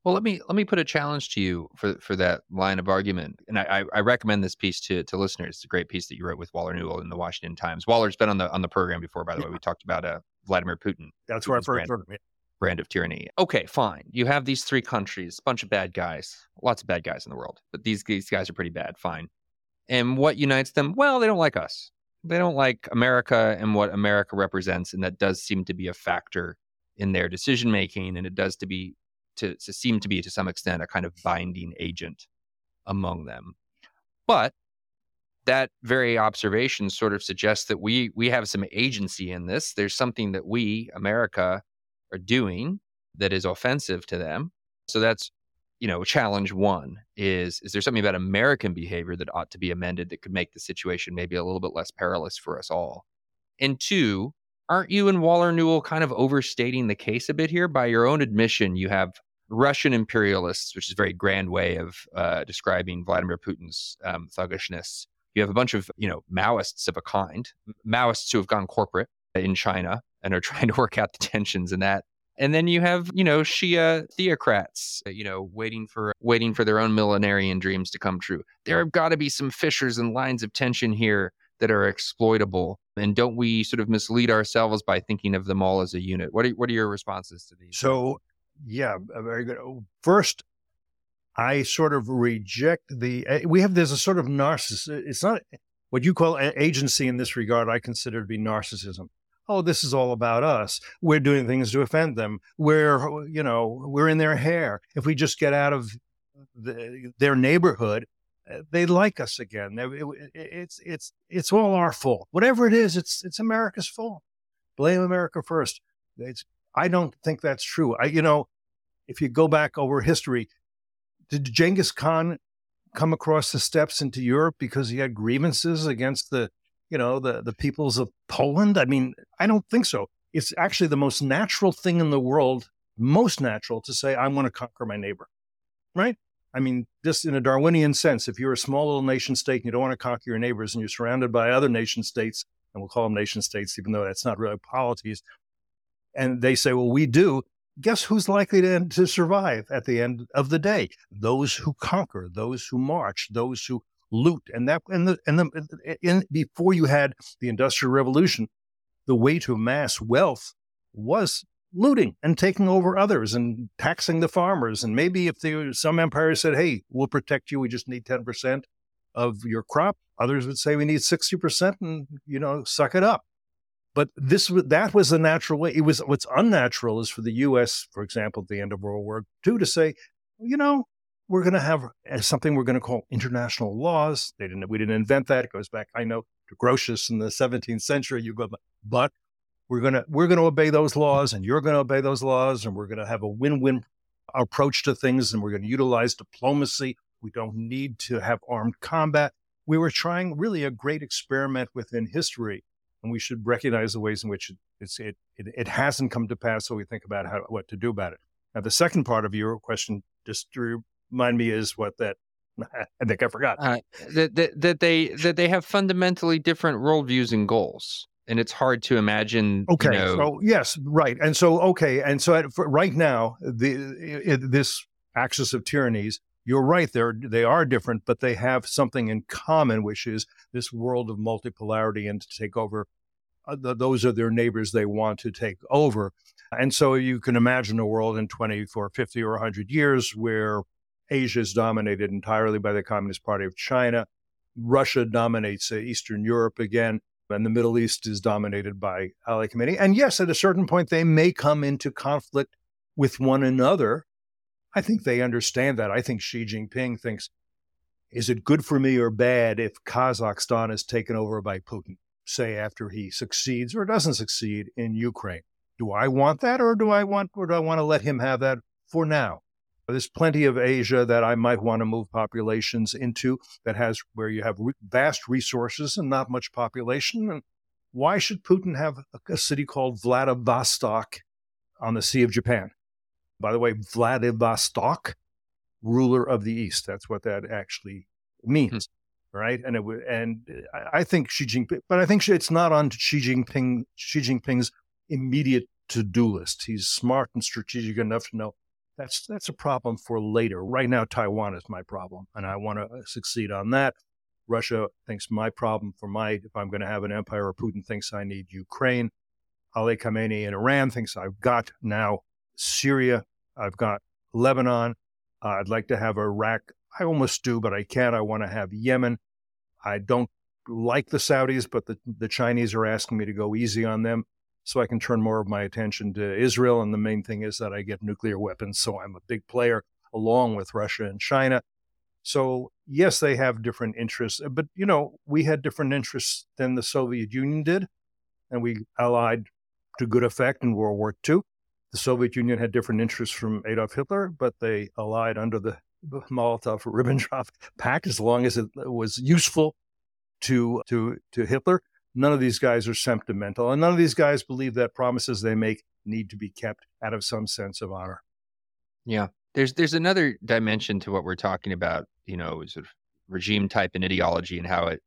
Well, let me let me put a challenge to you for for that line of argument, and I, I recommend this piece to to listeners. It's a great piece that you wrote with Waller Newell in the Washington Times. Waller's been on the on the program before, by the way. We talked about uh, Vladimir Putin. That's where I first heard of it. brand of tyranny. Okay, fine. You have these three countries, bunch of bad guys, lots of bad guys in the world, but these these guys are pretty bad. Fine. And what unites them? Well, they don't like us. They don't like America and what America represents, and that does seem to be a factor in their decision making, and it does to be to, to seem to be to some extent a kind of binding agent among them. But that very observation sort of suggests that we we have some agency in this. There's something that we, America, are doing that is offensive to them. So that's you know challenge one is is there something about American behavior that ought to be amended that could make the situation maybe a little bit less perilous for us all? And two, aren't you and Waller Newell kind of overstating the case a bit here? By your own admission, you have Russian imperialists, which is a very grand way of uh, describing Vladimir Putin's um, thuggishness. You have a bunch of, you know, Maoists of a kind, Maoists who have gone corporate in China and are *laughs* trying to work out the tensions in that. And then you have, you know, Shia theocrats, you know, waiting for waiting for their own millenarian dreams to come true. There have got to be some fissures and lines of tension here that are exploitable. And don't we sort of mislead ourselves by thinking of them all as a unit? What are what are your responses to these? So, yeah, uh, very good. Oh, First, I sort of reject the. We have there's a sort of narcissism. It's not what you call agency in this regard. I consider to be narcissism. Oh, this is all about us. We're doing things to offend them. We're, you know, we're in their hair. If we just get out of the, their neighborhood, uh, they like us again. They- it- It's it's it's all our fault. Whatever it is, it's it's America's fault. Blame America first. It's, I don't think that's true. I, you know, if you go back over history, did Genghis Khan come across the steppes into Europe because he had grievances against the, you know, the the peoples of Poland? I mean, I don't think so. It's actually the most natural thing in the world, most natural to say, I want to conquer my neighbor, right? I mean, just in a Darwinian sense, if you're a small little nation state and you don't want to conquer your neighbors and you're surrounded by other nation states, and we'll call them nation states, even though that's not really polities, and they say, well, we do, guess who's likely to, to survive at the end of the day? Those who conquer, those who march, those who loot. And that, and the, and the, in, before you had the Industrial Revolution, the way to amass wealth was looting and taking over others and taxing the farmers. And maybe if there some empire said, hey, we'll protect you, we just need 10% of your crop, others would say we need 60% and, you know, suck it up. But this that was the natural way. It was what's unnatural is for the U.S., for example, at the end of World War II, to say, you know, we're going to have uh, something we're going to call international laws. They didn't. We didn't invent that. It goes back, I know, to Grotius in the 17th century. You go, but we're going to we're going to obey those laws, and you're going to obey those laws, and we're going to have a win-win approach to things, and we're going to utilize diplomacy. We don't need to have armed combat. We were trying really a great experiment within history and we should recognize the ways in which it, it, it, it hasn't come to pass. So we think about how, what to do about it. Now, the second part of your question, to remind me, is what that *laughs* I think I forgot. uh, that, that that they that they have fundamentally different worldviews and goals, and it's hard to imagine. Okay. you know, So yes, right. And so okay. And so at, for right now, the it, this axis of tyrannies, you're right. They're they are different, but they have something in common, which is this world of multipolarity and to take over. Uh, th- those are their neighbors they want to take over. And so you can imagine a world in 20 or 50 or 100 years where Asia is dominated entirely by the Communist Party of China. Russia dominates uh, Eastern Europe again and the Middle East is dominated by Ali Khamenei. And yes, at a certain point, they may come into conflict with one another. I think they understand that. I think Xi Jinping thinks, is it good for me or bad if Kazakhstan is taken over by Putin, say after he succeeds or doesn't succeed in Ukraine? Do I want that or do I want or do I want to let him have that for now? There's plenty of Asia that I might want to move populations into that has where you have re- vast resources and not much population. And why should Putin have a, a city called Vladivostok on the Sea of Japan? By the way, Vladivostok, ruler of the East. That's what that actually means, hmm. right? And it would, and I- I think Xi Jinping, but I think it's not on Xi Jinping Xi Jinping's immediate to-do list. He's smart and strategic enough to know that's that's a problem for later. Right now, Taiwan is my problem, and I want to succeed on that. Russia thinks my problem for my if I'm going to have an empire, or Putin thinks I need Ukraine. Ali Khamenei in Iran thinks I've got now Syria, I've got Lebanon. Uh, I'd like to have Iraq. I almost do, but I can't. I want to have Yemen. I don't like the Saudis, but the, the Chinese are asking me to go easy on them so I can turn more of my attention to Israel. And the main thing is that I get nuclear weapons. So I'm a big player along with Russia and China. So, yes, they have different interests, uh, but, you know, we had different interests than the Soviet Union did, and we allied to good effect in World War II. The Soviet Union had different interests from Adolf Hitler, but they allied under the Molotov Ribbentrop *laughs* Pact as long as it was useful to to to Hitler. None of these guys are sentimental, and none of these guys believe that promises they make need to be kept out of some sense of honor. Yeah, there's there's another dimension to what we're talking about. You know, sort of regime type and ideology and how it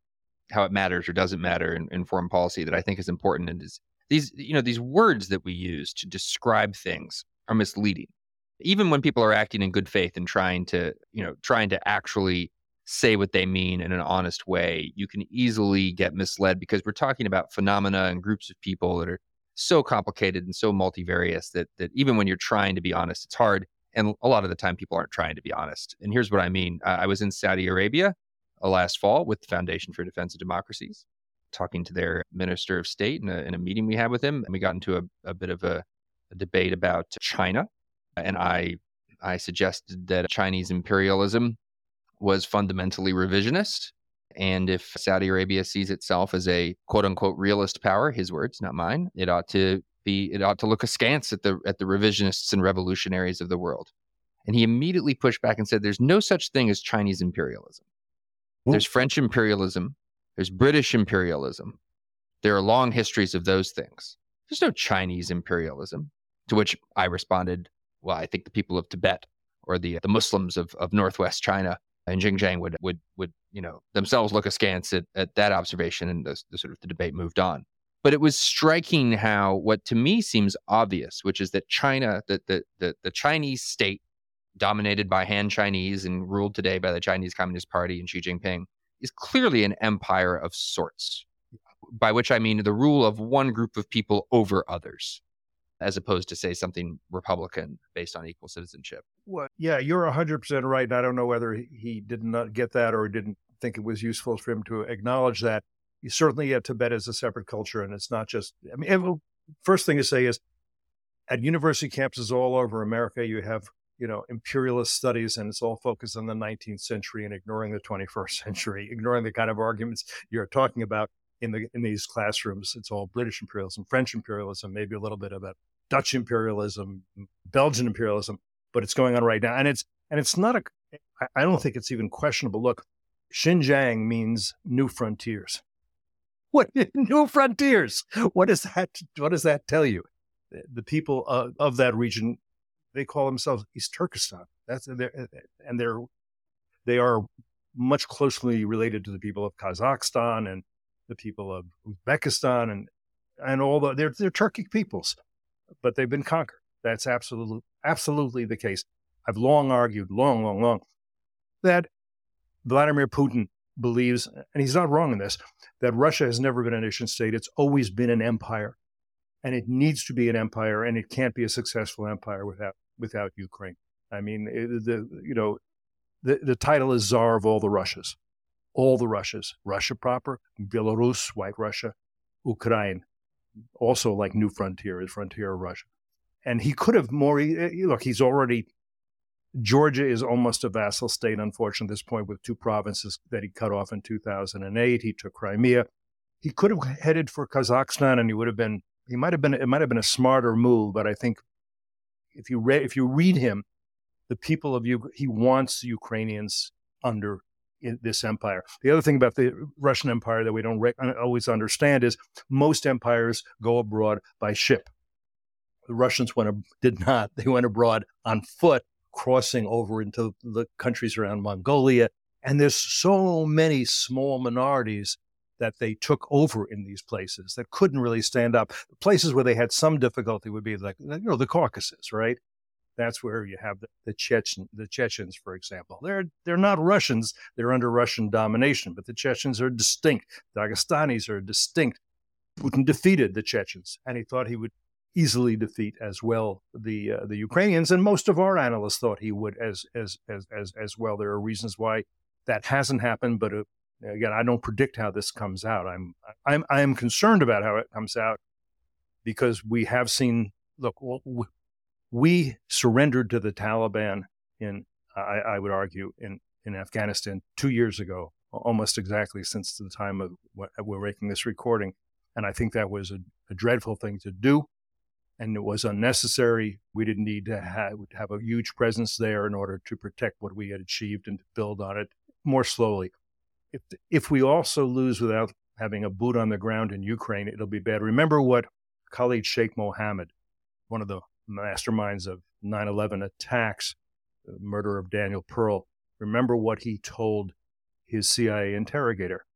how it matters or doesn't matter in, in foreign policy that I think is important and is these you know these words that we use to describe things are misleading even when people are acting in good faith and trying to you know trying to actually say what they mean in an honest way you can easily get misled because we're talking about phenomena and groups of people that are so complicated and so multivarious that that even when you're trying to be honest it's hard and a lot of the time people aren't trying to be honest and here's what i mean i was in saudi arabia uh, last fall with the foundation for defense of democracies talking to their minister of state in a, in a meeting we had with him, and we got into a, a bit of a, a debate about China. And I I suggested that Chinese imperialism was fundamentally revisionist. And if Saudi Arabia sees itself as a quote unquote realist power, his words, not mine, it ought to be it ought to look askance at the at the revisionists and revolutionaries of the world. And he immediately pushed back and said, There's no such thing as Chinese imperialism. There's French imperialism, there's British imperialism. There are long histories of those things. There's no Chinese imperialism. To which I responded, well, I think the people of Tibet or the the Muslims of, of northwest China and Xinjiang would would would you know themselves look askance at, at that observation, and the, the sort of the debate moved on. But it was striking how what to me seems obvious, which is that China, that the, the the Chinese state, dominated by Han Chinese and ruled today by the Chinese Communist Party and Xi Jinping, is clearly an empire of sorts, by which I mean the rule of one group of people over others, as opposed to, say, something Republican based on equal citizenship. Well, yeah, you're 100% right. And I don't know whether he did not get that or didn't think it was useful for him to acknowledge that. Certainly, yeah, Tibet is a separate culture, and it's not just. I mean, first thing to say is, at university campuses all over America, you have you know, imperialist studies, and it's all focused on the 19th century and ignoring the 21st *laughs* century, ignoring the kind of arguments you're talking about in the in these classrooms. It's all British imperialism, French imperialism, maybe a little bit about Dutch imperialism, Belgian imperialism, but it's going on right now, and it's and it's not a. I don't think it's even questionable. Look, Xinjiang means new frontiers. *laughs* What *laughs* new frontiers? What does that? What does that tell you? The people of, of that region they call themselves East Turkestan. That's and they're they are much closely related to the people of Kazakhstan and the people of Uzbekistan and and all the they're they're Turkic peoples, but they've been conquered. That's absolutely absolutely the case. I've long argued, long, long, long, that Vladimir Putin believes, and he's not wrong in this, that Russia has never been a nation state. It's always been an empire and it needs to be an empire, and it can't be a successful empire without without Ukraine. I mean, the you know, the the title is Czar of all the Russias, all the Russias, Russia proper, Belarus, White Russia, Ukraine, also like New Frontier is Frontier of Russia, and he could have more. Eh, look, he's already. Georgia is almost a vassal state, unfortunately, at this point, with two provinces that he cut off in 2008. He took Crimea. He could have headed for Kazakhstan, and he would have been he might have been it might have been a smarter move, but I think if you read if you read him, the people of Ukraine, he wants Ukrainians under this empire. The other thing about the Russian Empire that we don't re- uh, always understand is most empires go abroad by ship. The Russians went did not. They went abroad on foot, crossing over into the countries around Mongolia. And there's so many small minorities that they took over in these places that couldn't really stand up. The places where they had some difficulty would be like, you know, the Caucasus, right? That's where you have the, the Chechen, the Chechens, for example. They're they're not Russians. They're under Russian domination, but the Chechens are distinct. Dagestanis are distinct. Putin defeated the Chechens, and he thought he would easily defeat as well the uh, the Ukrainians, and most of our analysts thought he would as as as as as well. There are reasons why that hasn't happened, but uh, again, I don't predict how this comes out. I'm I'm I'm concerned about how it comes out because we have seen. Look, we surrendered to the Taliban in, I, I would argue, in in Afghanistan two years ago, almost exactly since the time of what we're making this recording, and I think that was a, a dreadful thing to do and it was unnecessary. We didn't need to have, have, a huge presence there in order to protect what we had achieved and to build on it more slowly. If, if we also lose without having a boot on the ground in Ukraine, it'll be bad. Remember what Khalid Sheikh Mohammed, one of the masterminds of 9 11 attacks, the murder of Daniel Pearl, remember what he told his CIA interrogator.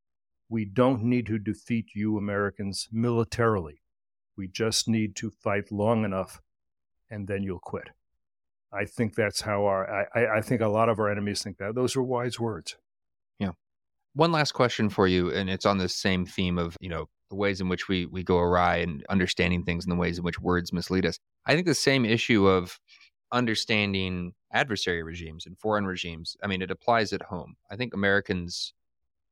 We don't need to defeat you Americans militarily. We just need to fight long enough and then you'll quit. I think that's how our, I, I think a lot of our enemies think that. Those are wise words. Yeah. One last question for you, and it's on this same theme of, you know, the ways in which we, we go awry and understanding things and the ways in which words mislead us. I think the same issue of understanding adversary regimes and foreign regimes, I mean, it applies at home. I think Americans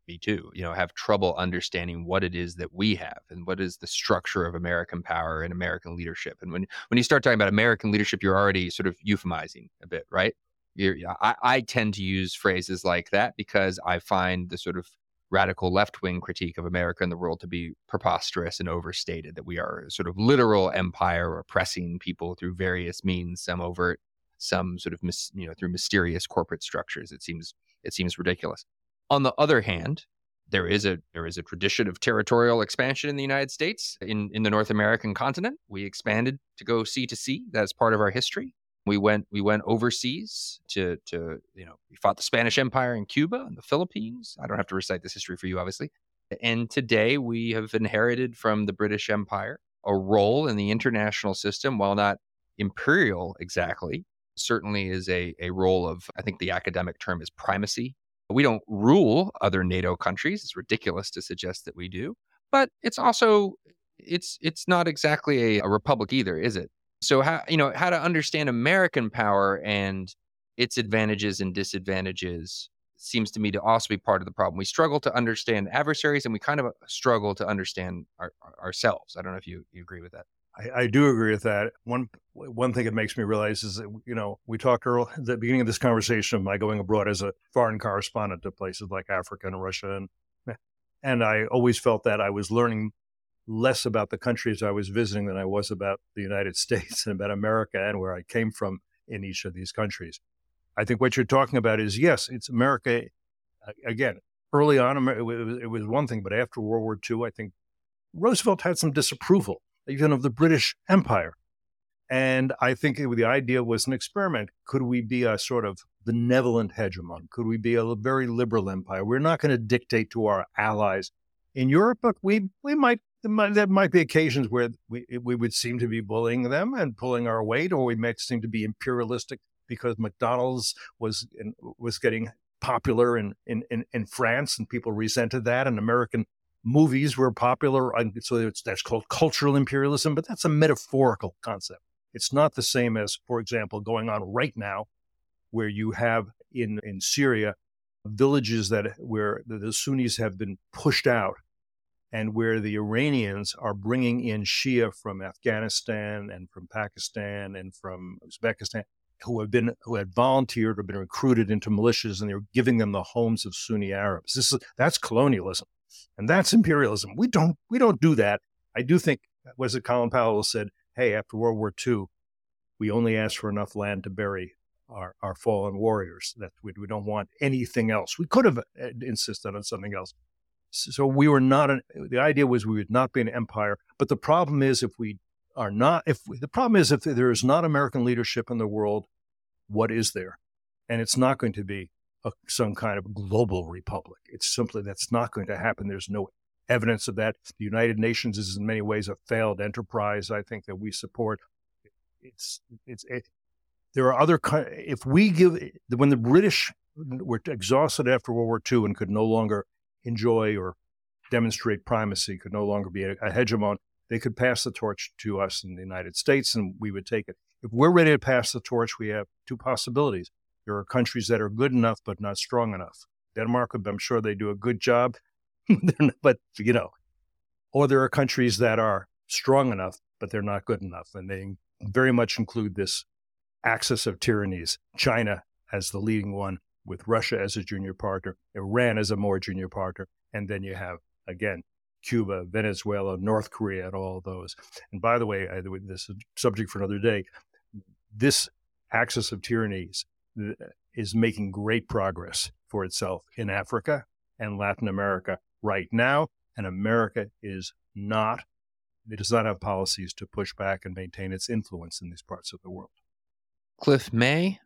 me too, you know, have trouble understanding what it is that we have and what is the structure of American power and American leadership. And when when you start talking about American leadership, you're already sort of euphemizing a bit, right? I, I tend to use phrases like that because I find the sort of radical left wing critique of America and the world to be preposterous and overstated. That we are a sort of literal empire oppressing people through various means, some overt, some sort of mis, you know through mysterious corporate structures. It seems it seems ridiculous. On the other hand, there is a there is a tradition of territorial expansion in the United States in in the North American continent. We expanded to go sea to sea. That's part of our history. We went we went overseas to to you know we fought the Spanish Empire in Cuba and the Philippines. I don't have to recite this history for you, obviously. And today we have inherited from the British Empire a role in the international system, while not imperial exactly, certainly is a, a role of, I think the academic term is primacy we don't rule other NATO countries. It's ridiculous to suggest that we do. But it's also it's it's not exactly a, a republic either, is it? So how you know how to understand American power and its advantages and disadvantages seems to me to also be part of the problem. We struggle to understand adversaries, and we kind of uh, struggle to understand our, ourselves. I don't know if you, you agree with that. I, I, do agree with that. One one thing it makes me realize is that you know we talked earlier at the beginning of this conversation of my going abroad as a foreign correspondent to places like Africa and Russia, and and I always felt that I was learning less about the countries I was visiting than I was about the United *laughs* States and about America and where I came from in each of these countries. I think what you're talking about is yes, it's America. Again, early on, it was, one thing, but after World War II, I think Roosevelt had some disapproval even of the British Empire. And I think the idea was an experiment. Could we be a sort of benevolent hegemon? Could we be a very liberal empire? We're not going to dictate to our allies in Europe, but we we might there might be occasions where we eh, we would seem to be bullying them and pulling our weight, or we might seem to be imperialistic because McDonald's was was getting popular in, in, in, in France and people resented that, and American movies were popular. And So that's called cultural imperialism, but that's a metaphorical concept. It's not the same as, for example, going on right now, where you have in, in Syria villages that where the Sunnis have been pushed out and where the Iranians are bringing in Shia from Afghanistan and from Pakistan and from Uzbekistan who have been who had volunteered or been recruited into militias and they're giving them the homes of Sunni Arabs. This is that's colonialism and that's imperialism. We don't we don't do that. I do think was it Colin Powell said, "Hey, after World War II, we only asked for enough land to bury our, our fallen warriors. That we, we don't want anything else. We could have uh, insisted on something else. So we were not an. The idea was we would not be an empire. But the problem is if we are not. If we, the problem is if there is not American leadership in the world, what is there? And it's not going to be a, some kind of global republic. It's simply that's not going to happen. There's no evidence of that. The United Nations is in many ways a failed enterprise. I think that we support. It's it's it, there are other, if we give, when the British were exhausted after World War II and could no longer enjoy or demonstrate primacy, could no longer be a, a hegemon, they could pass the torch to us in the United States and we would take it. If we're ready to pass the torch, we have two possibilities. There are countries that are good enough but not strong enough. Denmark, I'm sure they do a good job, *laughs* but you know, or there are countries that are strong enough but they're not good enough, and they very much include this axis of tyrannies. China as the leading one, with Russia as a junior partner, Iran as a more junior partner, and then you have again Cuba, Venezuela, North Korea, and all those. And by the way, I, this is a subject for another day. This axis of tyrannies uh, is making great progress for itself in Africa and Latin America right now, and America is not. It does not have policies to push back and maintain its influence in these parts of the world. Cliff May,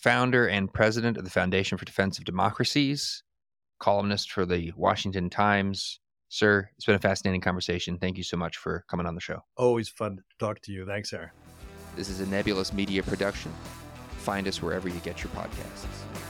founder and president of the Foundation for Defense of Democracies, columnist for the Washington Times. Sir, it's been a fascinating conversation. Thank you so much for coming on the show. Always fun to talk to you. Thanks, Aaron. This is a Nebulous Media production. Find us wherever you get your podcasts.